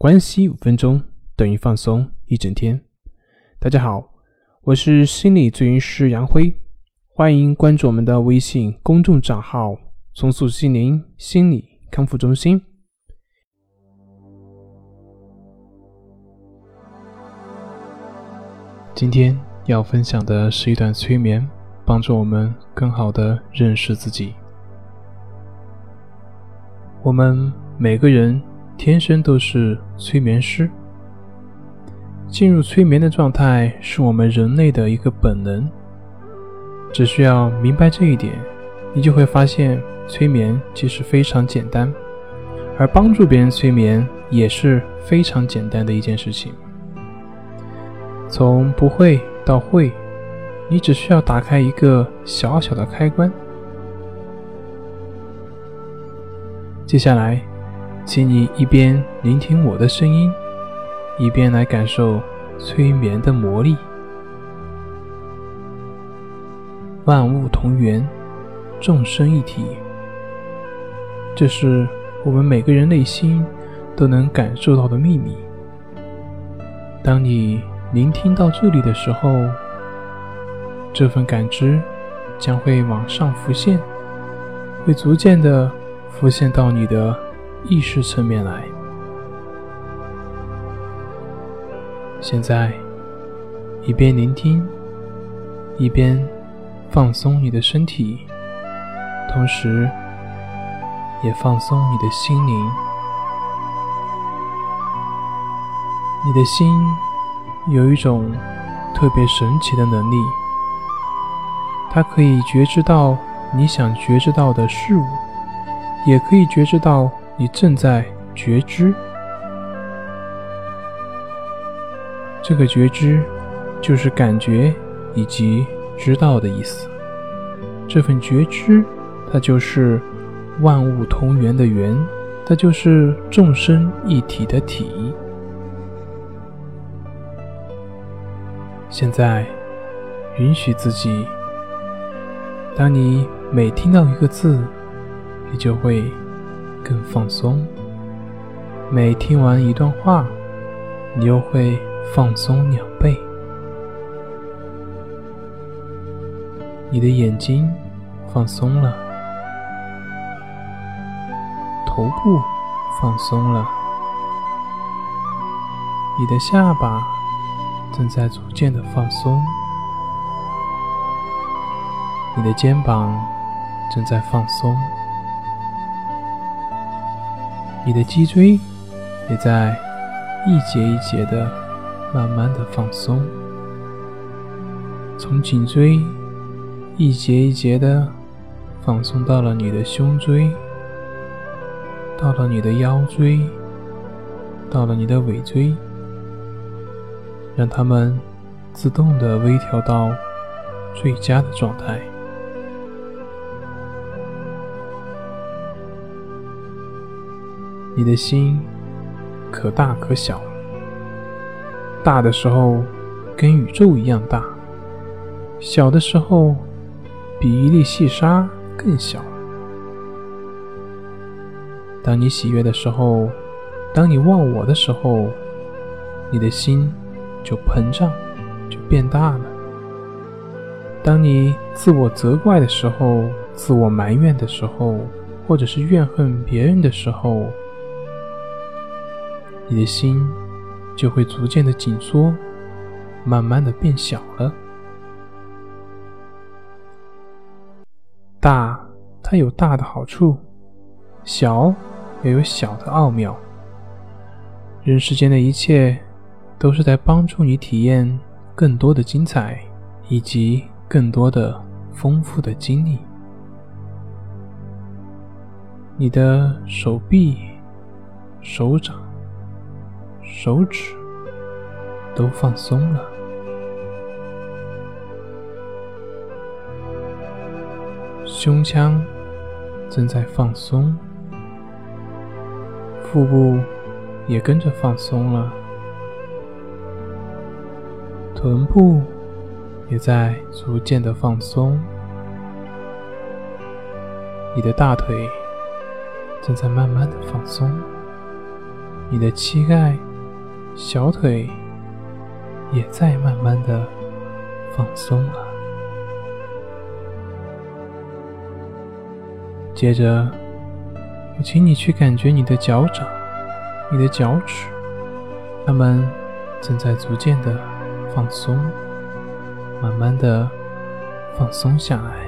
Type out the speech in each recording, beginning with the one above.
关系五分钟等于放松一整天。大家好，我是心理咨询师杨辉，欢迎关注我们的微信公众账号“重塑心灵心理康复中心”。今天要分享的是一段催眠，帮助我们更好的认识自己。我们每个人。天生都是催眠师。进入催眠的状态是我们人类的一个本能。只需要明白这一点，你就会发现催眠其实非常简单，而帮助别人催眠也是非常简单的一件事情。从不会到会，你只需要打开一个小小的开关。接下来。请你一边聆听我的声音，一边来感受催眠的魔力。万物同源，众生一体，这是我们每个人内心都能感受到的秘密。当你聆听到这里的时候，这份感知将会往上浮现，会逐渐的浮现到你的。意识层面来。现在，一边聆听，一边放松你的身体，同时也放松你的心灵。你的心有一种特别神奇的能力，它可以觉知到你想觉知到的事物，也可以觉知到。你正在觉知，这个觉知就是感觉以及知道的意思。这份觉知，它就是万物同源的源，它就是众生一体的体。现在，允许自己，当你每听到一个字，你就会。更放松。每听完一段话，你又会放松两倍。你的眼睛放松了，头部放松了，你的下巴正在逐渐的放松，你的肩膀正在放松。你的脊椎也在一节一节的慢慢的放松，从颈椎一节一节的放松到了你的胸椎，到了你的腰椎，到了你的尾椎，让它们自动的微调到最佳的状态。你的心可大可小，大的时候跟宇宙一样大，小的时候比一粒细沙更小。当你喜悦的时候，当你忘我的时候，你的心就膨胀，就变大了。当你自我责怪的时候，自我埋怨的时候，或者是怨恨别人的时候，你的心就会逐渐的紧缩，慢慢的变小了。大，它有大的好处；小，也有小的奥妙。人世间的一切，都是在帮助你体验更多的精彩，以及更多的丰富的经历。你的手臂、手掌。手指都放松了，胸腔正在放松，腹部也跟着放松了，臀部也在逐渐的放松，你的大腿正在慢慢的放松。你的膝盖、小腿也在慢慢的放松了。接着，我请你去感觉你的脚掌、你的脚趾，它们正在逐渐的放松，慢慢的放松下来。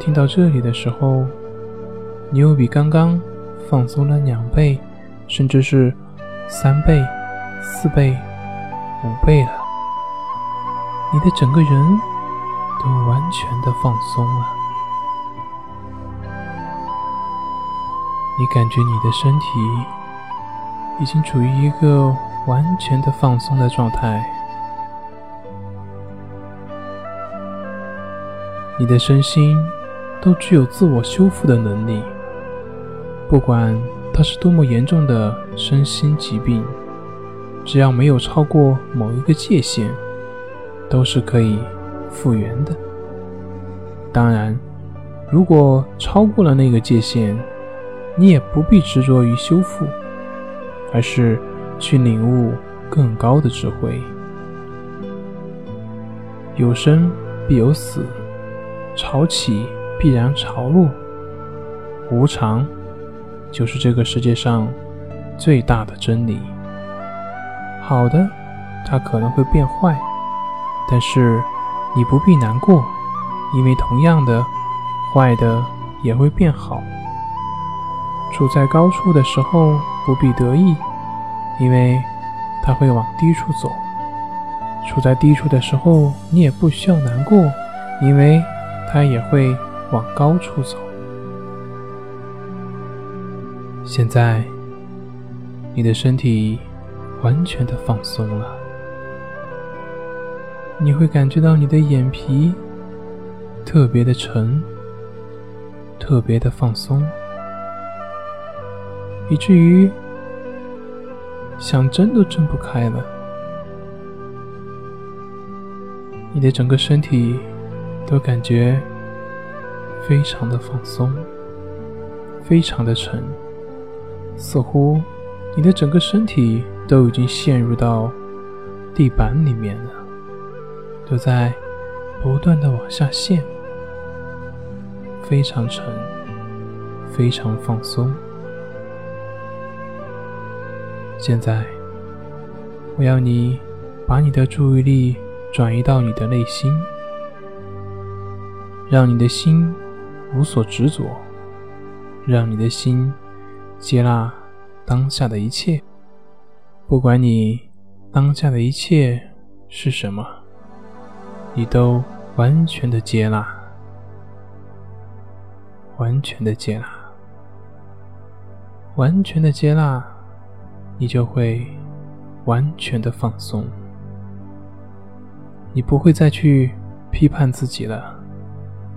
听到这里的时候，你又比刚刚放松了两倍，甚至是三倍、四倍、五倍了。你的整个人都完全的放松了，你感觉你的身体已经处于一个完全的放松的状态，你的身心。都具有自我修复的能力，不管它是多么严重的身心疾病，只要没有超过某一个界限，都是可以复原的。当然，如果超过了那个界限，你也不必执着于修复，而是去领悟更高的智慧。有生必有死，潮起。必然潮落，无常就是这个世界上最大的真理。好的，它可能会变坏，但是你不必难过，因为同样的，坏的也会变好。处在高处的时候不必得意，因为它会往低处走；处在低处的时候，你也不需要难过，因为它也会。往高处走。现在，你的身体完全的放松了，你会感觉到你的眼皮特别的沉，特别的放松，以至于想睁都睁不开了。你的整个身体都感觉。非常的放松，非常的沉，似乎你的整个身体都已经陷入到地板里面了，都在不断的往下陷，非常沉，非常放松。现在，我要你把你的注意力转移到你的内心，让你的心。无所执着，让你的心接纳当下的一切，不管你当下的一切是什么，你都完全的接纳，完全的接纳，完全的接纳，你就会完全的放松，你不会再去批判自己了，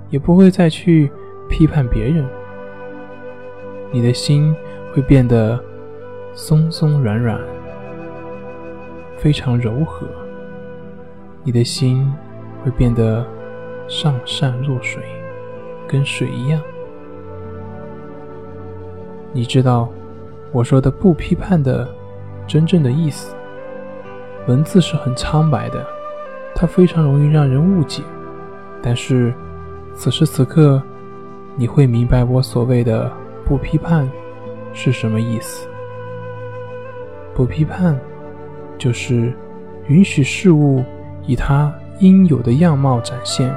也不会再去。批判别人，你的心会变得松松软软，非常柔和。你的心会变得上善若水，跟水一样。你知道我说的不批判的真正的意思。文字是很苍白的，它非常容易让人误解。但是此时此刻。你会明白我所谓的不批判是什么意思。不批判，就是允许事物以它应有的样貌展现，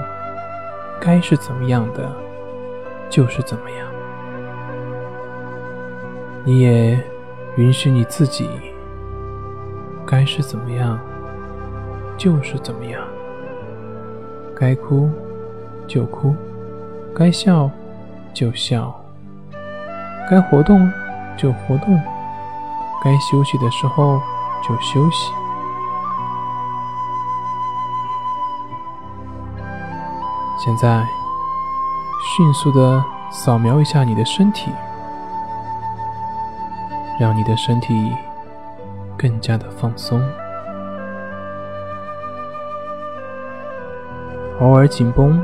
该是怎么样的，就是怎么样。你也允许你自己，该是怎么样，就是怎么样。该哭就哭，该笑。就笑，该活动就活动，该休息的时候就休息。现在，迅速的扫描一下你的身体，让你的身体更加的放松。偶尔紧绷，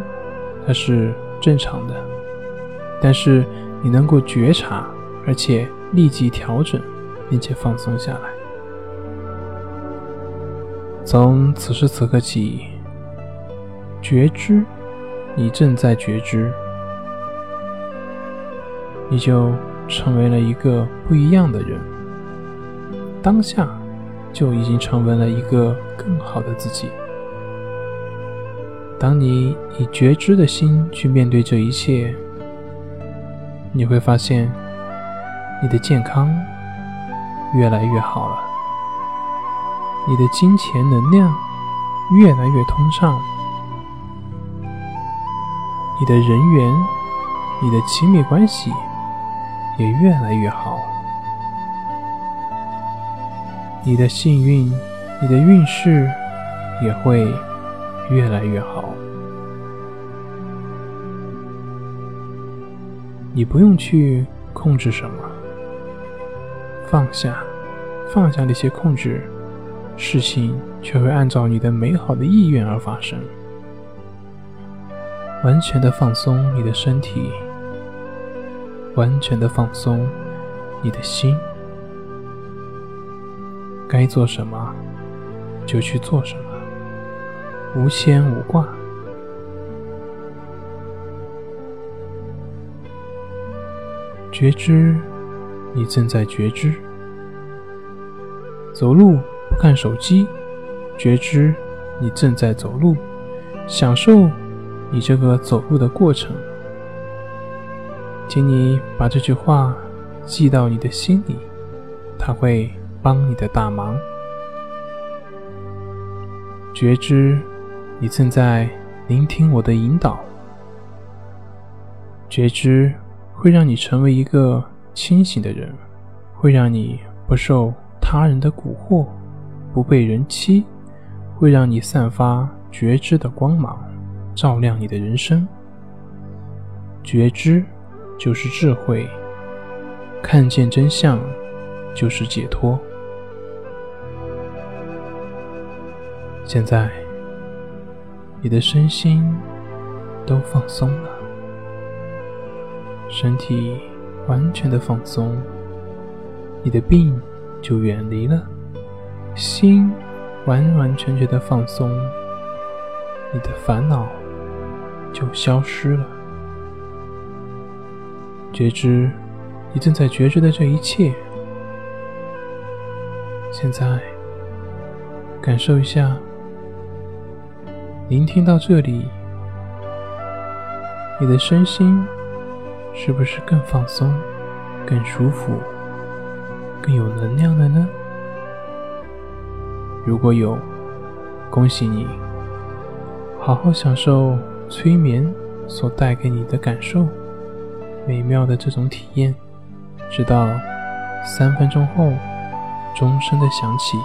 它是正常的。但是，你能够觉察，而且立即调整，并且放松下来。从此时此刻起，觉知，你正在觉知，你就成为了一个不一样的人。当下就已经成为了一个更好的自己。当你以觉知的心去面对这一切，你会发现你的健康越来越好了，你的金钱能量越来越通畅，你的人缘、你的亲密关系也越来越好，你的幸运、你的运势也会。越来越好，你不用去控制什么，放下，放下那些控制，事情却会按照你的美好的意愿而发生。完全的放松你的身体，完全的放松你的心，该做什么就去做什么。无牵无挂，觉知，你正在觉知。走路不看手机，觉知你正在走路，享受你这个走路的过程。请你把这句话记到你的心里，它会帮你的大忙。觉知。你正在聆听我的引导，觉知会让你成为一个清醒的人，会让你不受他人的蛊惑，不被人欺，会让你散发觉知的光芒，照亮你的人生。觉知就是智慧，看见真相就是解脱。现在。你的身心都放松了，身体完全的放松，你的病就远离了；心完完全全的放松，你的烦恼就消失了。觉知你正在觉知的这一切，现在感受一下。聆听到这里，你的身心是不是更放松、更舒服、更有能量了呢？如果有，恭喜你，好好享受催眠所带给你的感受，美妙的这种体验，直到三分钟后钟声的响起。